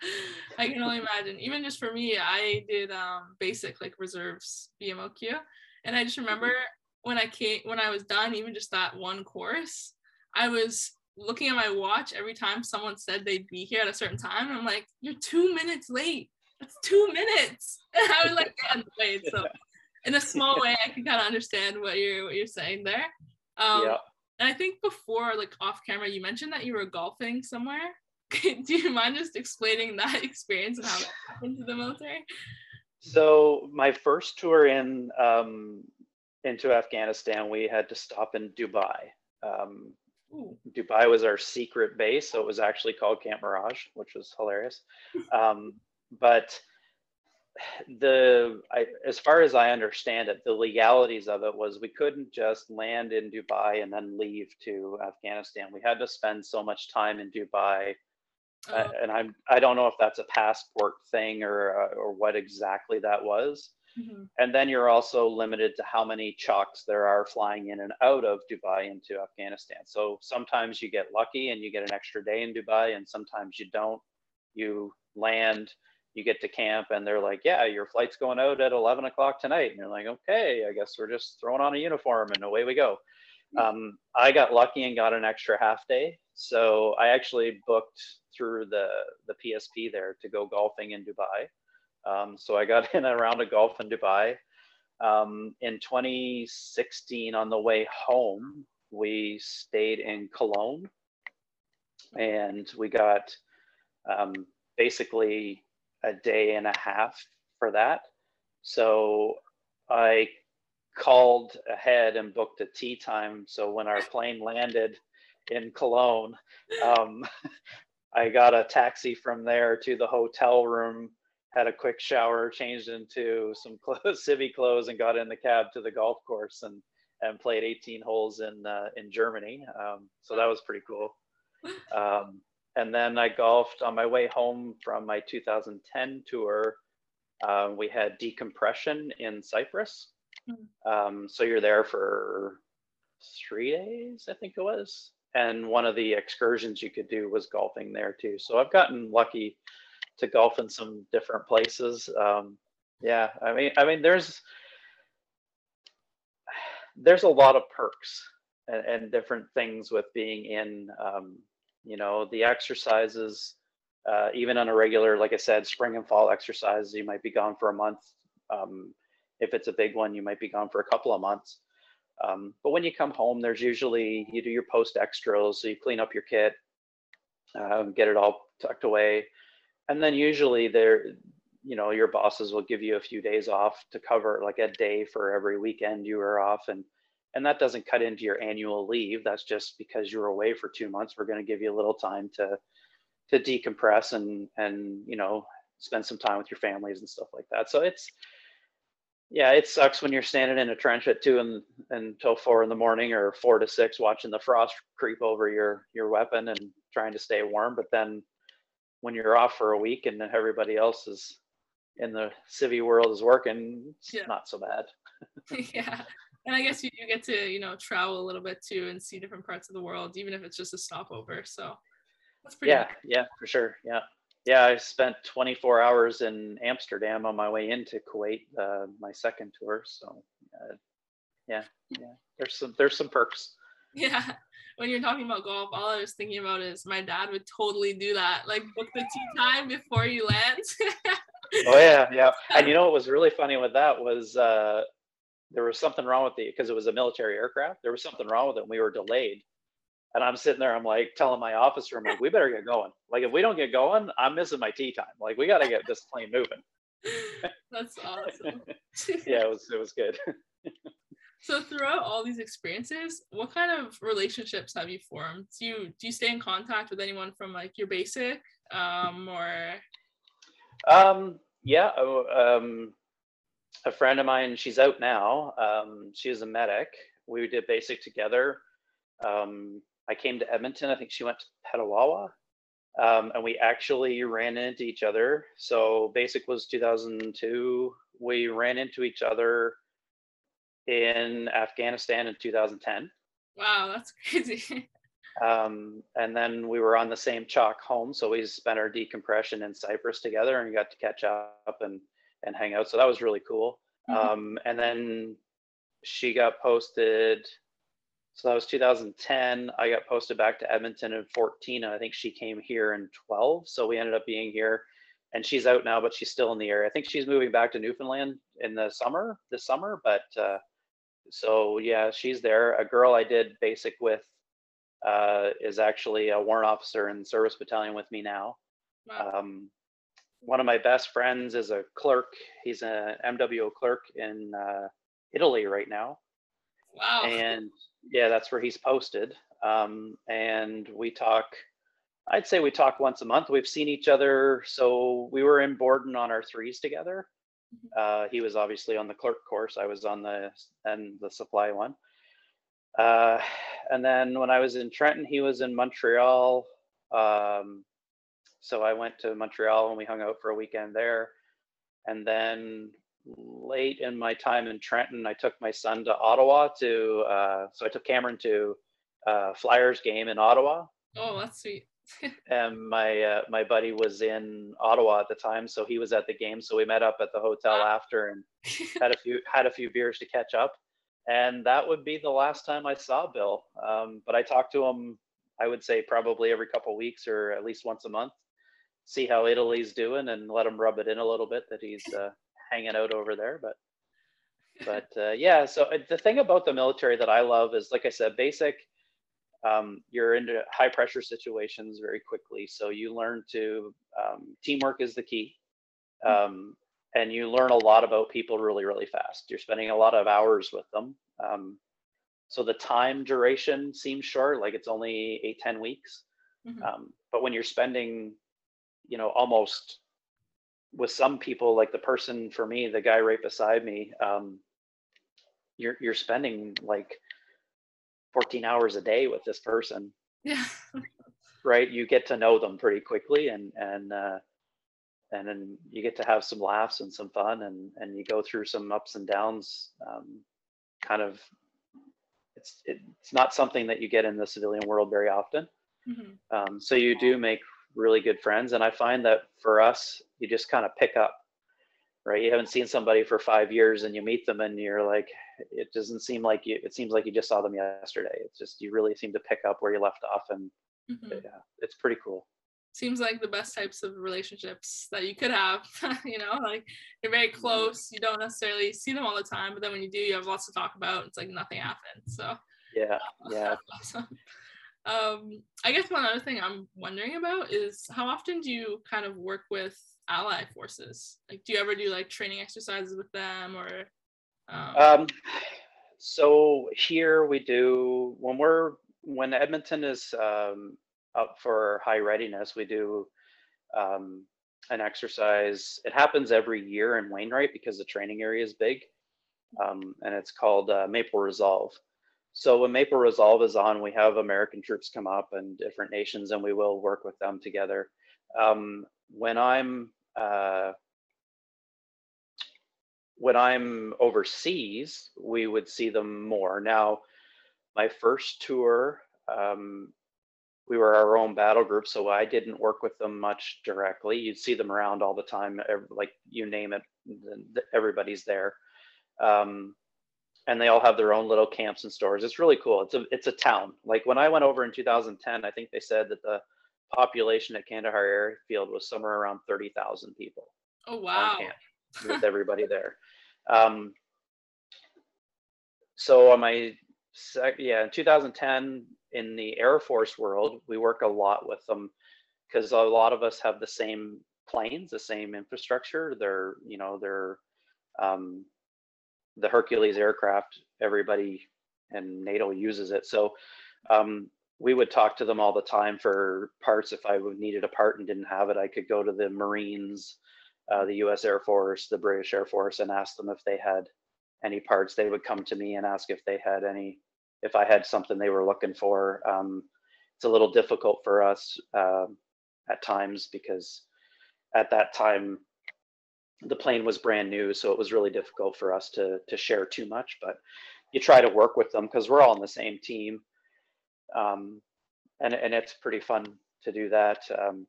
I can only imagine. Even just for me, I did um, basic like reserves BMOQ. And I just remember mm-hmm. when I came, when I was done, even just that one course, I was looking at my watch every time someone said they'd be here at a certain time. I'm like, you're two minutes late that's two minutes. I was like, yeah, wait. So in a small way, I can kind of understand what you're what you're saying there. Um, yeah. And I think before, like off camera, you mentioned that you were golfing somewhere. Do you mind just explaining that experience and how that happened to the military? So my first tour in um, into Afghanistan, we had to stop in Dubai. Um, Dubai was our secret base, so it was actually called Camp Mirage, which was hilarious. Um, but the I, as far as I understand it, the legalities of it was we couldn't just land in Dubai and then leave to Afghanistan. We had to spend so much time in Dubai Uh, and I'm I don't know if that's a passport thing or uh, or what exactly that was. Mm-hmm. And then you're also limited to how many chalks there are flying in and out of Dubai into Afghanistan. So sometimes you get lucky and you get an extra day in Dubai, and sometimes you don't. You land, you get to camp, and they're like, "Yeah, your flight's going out at 11 o'clock tonight." And you're like, "Okay, I guess we're just throwing on a uniform and away we go." Um, I got lucky and got an extra half day. So I actually booked through the, the PSP there to go golfing in Dubai. Um, so I got in a round of golf in Dubai. Um, in 2016, on the way home, we stayed in Cologne and we got um, basically a day and a half for that. So I called ahead and booked a tee time. So when our plane landed in Cologne, um, I got a taxi from there to the hotel room, had a quick shower, changed into some clothes, civvy clothes, and got in the cab to the golf course and and played 18 holes in uh, in Germany. Um, so that was pretty cool. Um, and then I golfed on my way home from my 2010 tour. Uh, we had decompression in Cyprus. Hmm. Um, so you're there for three days, I think it was. And one of the excursions you could do was golfing there too. So I've gotten lucky to golf in some different places. Um, yeah, I mean, I mean, there's there's a lot of perks and, and different things with being in, um, you know, the exercises. Uh, even on a regular, like I said, spring and fall exercises, you might be gone for a month. Um, if it's a big one, you might be gone for a couple of months. Um, but when you come home, there's usually you do your post extras, so you clean up your kit, um, get it all tucked away, and then usually there, you know, your bosses will give you a few days off to cover like a day for every weekend you are off, and and that doesn't cut into your annual leave. That's just because you're away for two months. We're going to give you a little time to to decompress and and you know spend some time with your families and stuff like that. So it's yeah, it sucks when you're standing in a trench at two and until four in the morning or four to six, watching the frost creep over your your weapon and trying to stay warm. But then when you're off for a week and everybody else is in the civvy world is working, it's yeah. not so bad. yeah, and I guess you, you get to you know travel a little bit too and see different parts of the world, even if it's just a stopover. So that's pretty. Yeah, yeah, for sure. Yeah yeah, I spent 24 hours in Amsterdam on my way into Kuwait, uh, my second tour. So, uh, yeah, yeah, there's some there's some perks. Yeah, when you're talking about golf, all I was thinking about is my dad would totally do that, like book the tee time before you land. oh yeah, yeah. And you know what was really funny with that was uh, there was something wrong with the because it was a military aircraft. There was something wrong with it. And we were delayed. And I'm sitting there, I'm like telling my officer, I'm like, we better get going. Like, if we don't get going, I'm missing my tee time. Like, we got to get this plane moving. That's awesome. yeah, it was, it was good. so throughout all these experiences, what kind of relationships have you formed? Do you, do you stay in contact with anyone from like your basic um, or? Um, yeah. Oh, um, a friend of mine, she's out now. Um, she was a medic. We did basic together. Um, I came to Edmonton. I think she went to Petawawa. Um, and we actually ran into each other. So basic was 2002. We ran into each other in Afghanistan in 2010. Wow, that's crazy. um, and then we were on the same chalk home, so we spent our decompression in Cyprus together and got to catch up and and hang out. So that was really cool. Mm-hmm. Um, and then she got posted so that was 2010. I got posted back to Edmonton in 14. And I think she came here in 12. So we ended up being here. And she's out now, but she's still in the area. I think she's moving back to Newfoundland in the summer, this summer. But uh, so yeah, she's there. A girl I did basic with uh, is actually a warrant officer in service battalion with me now. Wow. Um, one of my best friends is a clerk. He's an MWO clerk in uh, Italy right now. Wow. And yeah, that's where he's posted. Um, and we talk, I'd say we talk once a month. We've seen each other. So we were in Borden on our threes together. Mm-hmm. Uh, he was obviously on the clerk course. I was on the and the supply one. Uh, and then when I was in Trenton, he was in Montreal. Um, So I went to Montreal and we hung out for a weekend there. And then late in my time in Trenton, I took my son to Ottawa to, uh, so I took Cameron to uh, Flyers game in Ottawa. Oh, that's sweet. and my uh, my buddy was in Ottawa at the time, so he was at the game. So we met up at the hotel after and had a few had a few beers to catch up. And that would be the last time I saw Bill. Um, but I talked to him, I would say probably every couple weeks or at least once a month, see how Italy's doing and let him rub it in a little bit that he's uh, hanging out over there. But but uh, yeah, so uh, the thing about the military that I love is, like I said, basic um, you're into high pressure situations very quickly. So you learn to um, teamwork is the key. Hmm. Um, and you learn a lot about people really, really fast. You're spending a lot of hours with them. Um, so the time duration seems short, like it's only eight, 10 weeks. Mm-hmm. Um, but when you're spending, you know, almost with some people, like the person for me, the guy right beside me, um, you're, you're spending like 14 hours a day with this person. Yeah. Right? You get to know them pretty quickly and and uh and then you get to have some laughs and some fun and and you go through some ups and downs um, kind of it's it's not something that you get in the civilian world very often. Mm-hmm. um, so you do make really good friends and i find that for us you just kind of pick up right you haven't seen somebody for five years and you meet them and you're like it doesn't seem like you it seems like you just saw them yesterday it's just you really seem to pick up where you left off and mm-hmm. yeah it's pretty cool seems like the best types of relationships that you could have you know like you're very mm-hmm. close you don't necessarily see them all the time but then when you do you have lots to talk about it's like nothing happened so yeah yeah awesome. Um i guess one other thing i'm wondering about is how often do you kind of work with ally forces like do you ever do like training exercises with them or um, um, so here we do when we're when Edmonton is um, up for high readiness, we do um, an exercise. It happens every year in Wainwright because the training area is big, um, and it's called uh, Maple Resolve. So when Maple Resolve is on, we have American troops come up and different nations, and we will work with them together. Um, when I'm uh, when I'm overseas, we would see them more. Now, my first tour, um, we were our own battle group, so I didn't work with them much directly. You'd see them around all the time, like you name it, everybody's there. Um, and they all have their own little camps and stores. It's really cool. It's a it's a town. Like when I went over in 2010, I think they said that the population at Kandahar Airfield was somewhere around 30,000 people. Oh wow! with everybody there. Um, so on my sec- yeah, in 2010 in the Air Force world, we work a lot with them because a lot of us have the same planes, the same infrastructure. They're you know they're um, the Hercules aircraft. Everybody and NATO uses it. So um, we would talk to them all the time for parts. If I would needed a part and didn't have it, I could go to the Marines uh, the U.S. Air Force, the British Air Force, and ask them if they had any parts. They would come to me and ask if they had any, if I had something they were looking for. Um, it's a little difficult for us uh, at times because at that time the plane was brand new, so it was really difficult for us to to share too much. But you try to work with them because we're all on the same team, um, and and it's pretty fun to do that. Um,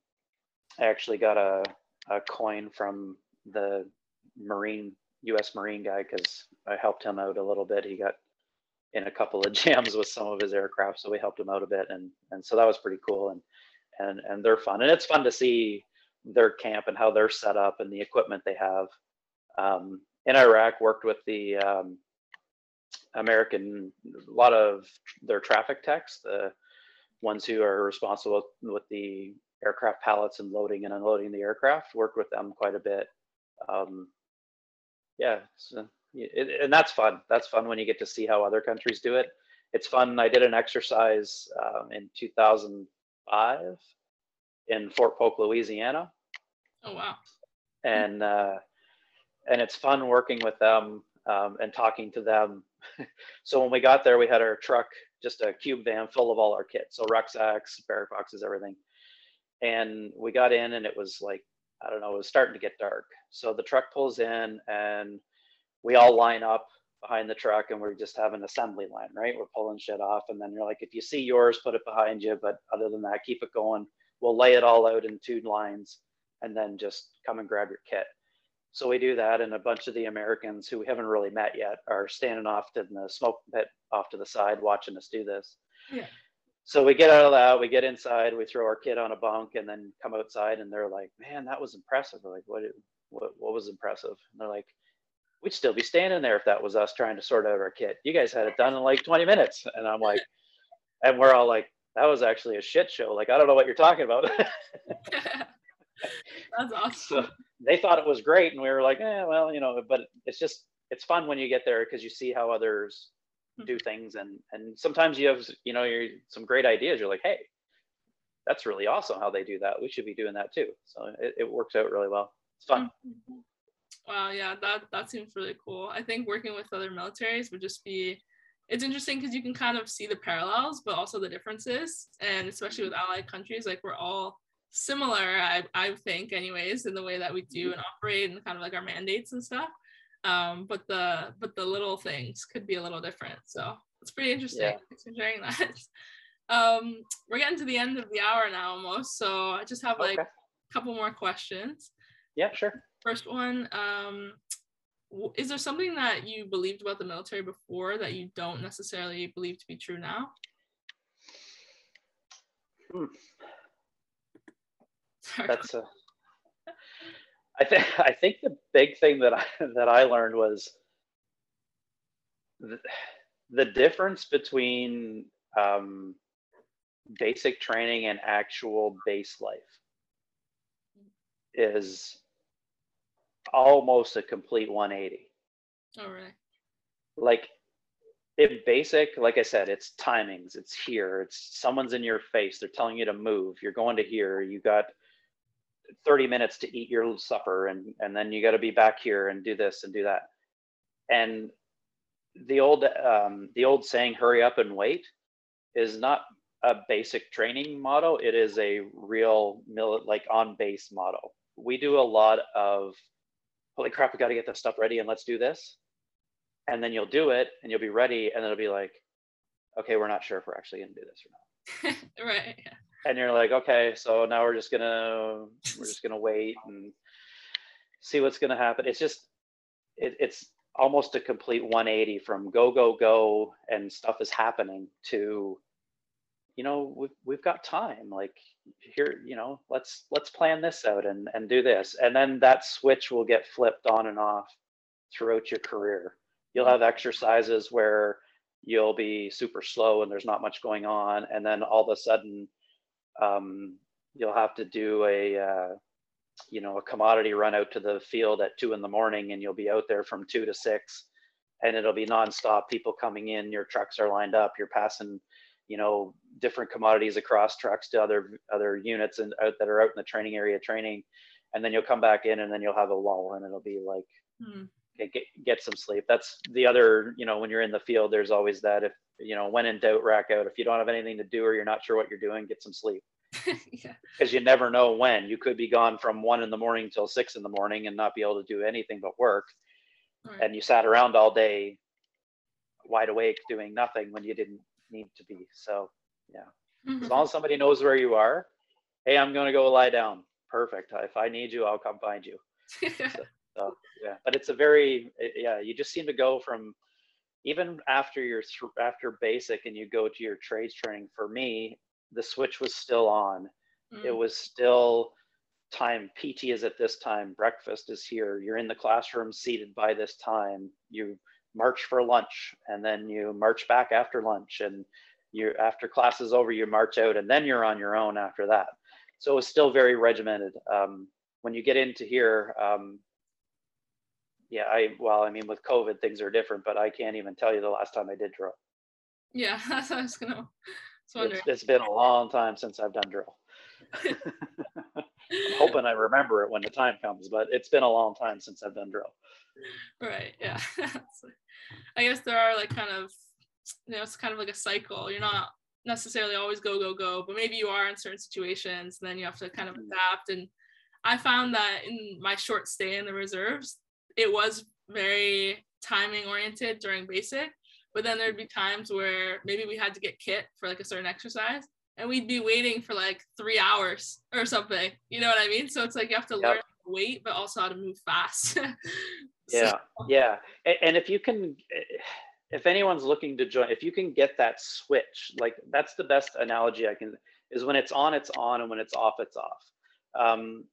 I actually got a a coin from the Marine U.S. Marine guy because I helped him out a little bit. He got in a couple of jams with some of his aircraft, so we helped him out a bit, and and so that was pretty cool. And and and they're fun, and it's fun to see their camp and how they're set up and the equipment they have. Um, in Iraq, worked with the um, American, a lot of their traffic techs, the ones who are responsible with the aircraft pallets and loading and unloading the aircraft. Worked with them quite a bit. Um, yeah, so it, and that's fun. That's fun when you get to see how other countries do it. It's fun. I did an exercise um, in 2005 in Fort Polk, Louisiana. Oh wow! And uh, and it's fun working with them um, and talking to them. so when we got there, we had our truck, just a cube van full of all our kit, so rucksacks, barrack boxes, everything and we got in and it was like i don't know it was starting to get dark so the truck pulls in and we all line up behind the truck and we just have an assembly line right we're pulling shit off and then you're like if you see yours put it behind you but other than that keep it going we'll lay it all out in two lines and then just come and grab your kit so we do that and a bunch of the americans who we haven't really met yet are standing off in the smoke pit off to the side watching us do this Yeah. so we get out of that, we get inside, we throw our kid on a bunk, and then come outside, and they're like, "Man, that was impressive." We're like, "What? What? What was impressive?" And they're like, "We'd still be standing there if that was us trying to sort out our kit. You guys had it done in like 20 minutes." And I'm like, and we're all like, "That was actually a shit show. Like, I don't know what you're talking about." That's awesome. so they thought it was great, and we were like, "Eh, well, you know." But it's just it's fun when you get there because you see how others do things and and sometimes you have you know you're some great ideas you're like hey that's really awesome how they do that we should be doing that too so it, it works out really well it's fun Mhm. Wow, yeah, that that seems really cool. I think working with other militaries would just be it's interesting because you can kind of see the parallels, but also the differences. And especially with allied countries, like we're all similar, I, I think, anyways, in the way that we do and operate and kind of like our mandates and stuff. Um, but the but the little things could be a little different. So it's pretty interesting. Yeah. Thanks for sharing that. Um, we're getting to the end of the hour now almost. So I just have like okay a couple more questions. yeah sure First one, um, is there something that you believed about the military before that you don't necessarily believe to be true now? Hmm. That's a i think i think the big thing that i that i learned was the, the difference between um, basic training and actual base life is almost a complete 180 All right. like in basic like i said it's timings it's here it's someone's in your face they're telling you to move you're going to here you got 30 minutes to eat your supper and and then you got to be back here and do this and do that. And the old um, the old saying hurry up and wait is not a basic training model it is a real mil- like on base model. We do a lot of holy crap we got to get this stuff ready and let's do this and then you'll do it and you'll be ready and it'll be like okay we're not sure if we're actually going to do this or not right. yeah. and you're like okay so now we're just gonna we're just gonna wait and see what's gonna happen it's just it, it's almost a complete 180 from go go go and stuff is happening to you know we've, we've got time like here you know let's let's plan this out and and do this. And then that switch will get flipped on and off throughout your career. You'll have exercises where you'll be super slow and there's not much going on and then all of a sudden um, you'll have to do a uh, you know a commodity run out to the field at two in the morning and you'll be out there from two to six and it'll be nonstop people coming in your trucks are lined up you're passing you know different commodities across trucks to other other units and out that are out in the training area training and then you'll come back in and then you'll have a lull and it'll be like Hmm. okay, get, get some sleep that's the other you know when you're in the field there's always that if you know when in doubt rack out if you don't have anything to do or you're not sure what you're doing get some sleep yeah. because you never know when you could be gone from one in the morning till six in the morning and not be able to do anything but work Right. and you sat around all day wide awake doing nothing when you didn't need to be. So Mhm. as long as somebody knows where you are hey i'm going to go lie down. Perfect. If i need you i'll come find you. So yeah. But it's a very yeah you just seem to go from even after your after basic and you go to your trades training for me the switch was still on. It Mm. was still time pt is at this time. Breakfast is here. You're in the classroom seated by this time. You march for lunch and then you march back after lunch and you after class is over you march out and then you're on your own after that. So it was still very regimented. Um, when you get into here um, yeah i well i mean with covid things are different but i can't even tell you the last time i did drill. Yeah, that's what I was gonna. I was it's, it's been a long time since i've done drill i'm hoping i remember it when the time comes but it's been a long time since i've done drill Right. Yeah. I guess there are like kind of, you know, it's kind of like a cycle. You're not necessarily always go go go but maybe you are in certain situations and then you have to kind of Mhm. adapt and i found that in my short stay in the reserves it was very timing oriented during basic but then there'd be times where maybe we had to get kit for like a certain exercise and we'd be waiting for like three hours or something you know what i mean? So it's like you have to Yep. learn how to wait but also how to move fast. So- yeah yeah. And if you can if anyone's looking to join if you can get that switch like that's the best analogy i can is when it's on it's on and when it's off it's off. Um,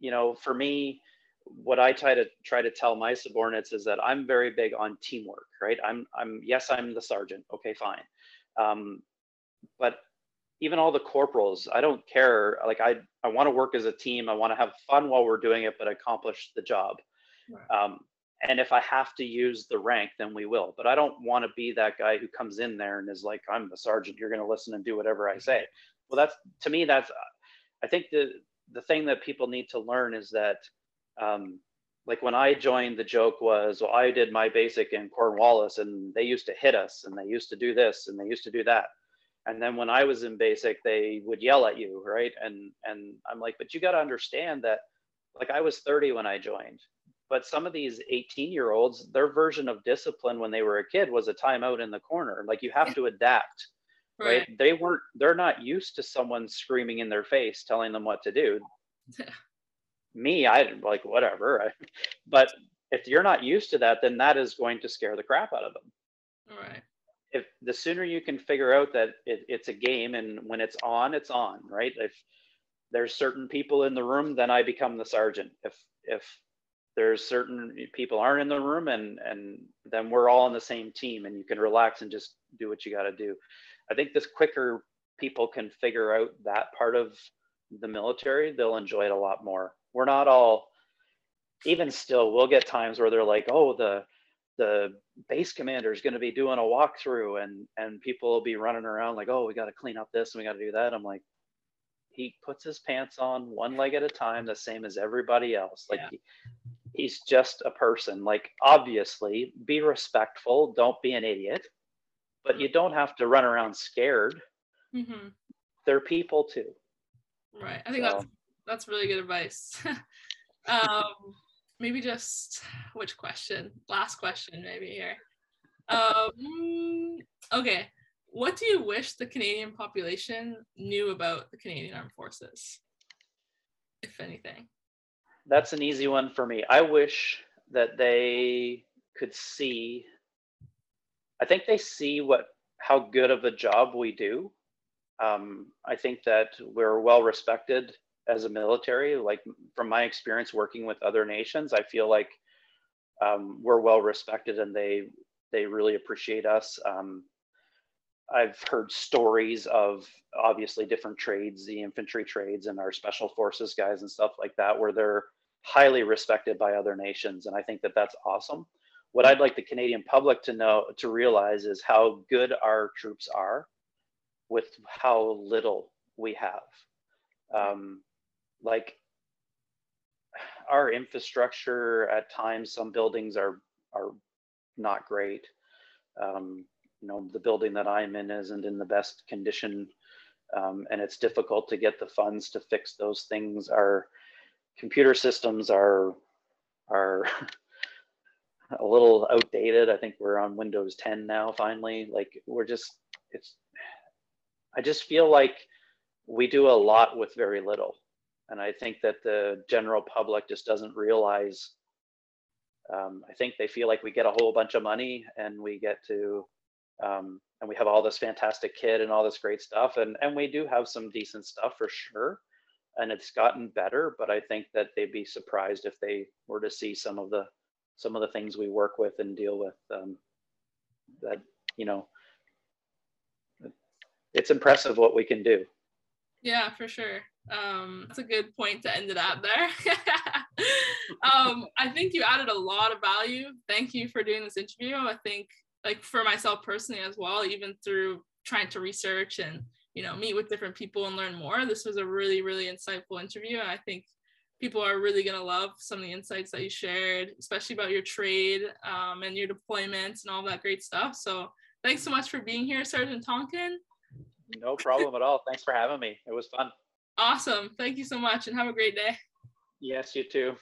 you know for me what i try to try to tell my subordinates is that i'm very big on teamwork right? I'm i'm yes i'm the sergeant. Okay fine. Um, but even all the corporals i don't care like i i want to work as a team i want to have fun while we're doing it but accomplish the job Right. um, and if I have to use the rank, then we will. But I don't want to be that guy who comes in there and is like, "I'm the sergeant. You're going to listen and do whatever I say." Well, that's to me. That's I think the the thing that people need to learn is that, um, like when I joined, the joke was, "Well, I did my basic in Cornwallis, and they used to hit us, and they used to do this, and they used to do that." And then when I was in basic, they would yell at you, right? And and I'm like, but you got to understand that, like I was 30 when I joined but some of these 18 year olds their version of discipline when they were a kid was a timeout in the corner. Like you have to adapt right? they weren't they're not used to someone screaming in their face telling them what to do. Me i like whatever I, but if you're not used to that then that is going to scare the crap out of them. Right if the sooner you can figure out that it, it's a game and when it's on it's on right? If there's certain people in the room then i become the sergeant. If if there's certain people aren't in the room and and then we're all on the same team and you can relax and just do what you got to do. I think this quicker people can figure out that part of the military they'll enjoy it a lot more. We're not all even still we'll get times where they're like oh the the base commander is going to be doing a walkthrough and and people will be running around like oh we got to clean up this and we got to do that. I'm like he puts his pants on one leg at a time the same as everybody else. Like Yeah. he, he's just a person. Like obviously be respectful don't be an idiot but you don't have to run around scared. Hmm they're people too. Right. I think that's that's really good advice. Um maybe just which question last question maybe here um okay what do you wish the canadian population knew about the canadian armed forces if anything that's an easy one for me. I wish that they could see. I think they see what how good of a job we do. Um, I think that we're well respected as a military. Like from my experience working with other nations, I feel like um, we're well respected and they they really appreciate us. Um, I've heard stories of obviously different trades, the infantry trades and our special forces guys and stuff like that, where they're highly respected by other nations. And I think that that's awesome. What I'd like the Canadian public to know, to realize is how good our troops are with how little we have. Um, like our infrastructure at times, some buildings are, are not great. Um, you know, the building that I'm in isn't in the best condition. Um, and it's difficult to get the funds to fix those things. Our computer systems are are a little outdated. I think we're on Windows 10 now. Finally, like we're just it's. I just feel like we do a lot with very little, and I think that the general public just doesn't realize. Um, I think they feel like we get a whole bunch of money and we get to um, and we have all this fantastic kit and all this great stuff and and we do have some decent stuff for sure and it's gotten better but i think that they'd be surprised if they were to see some of the some of the things we work with and deal with um, that you know it's impressive what we can do Yeah, for sure. Um, that's a good point to end it at there. um, I think you added a lot of value. Thank you for doing this interview. I think, like for myself personally as well, even through trying to research and you know meet with different people and learn more, this was a really really insightful interview. I think people are really gonna love some of the insights that you shared, especially about your trade um, and your deployments and all that great stuff. So thanks so much for being here, Sergeant Tonkin. No problem at all. Thanks for having me. It was fun. Awesome. Thank you so much and have a great day. Yes, you too.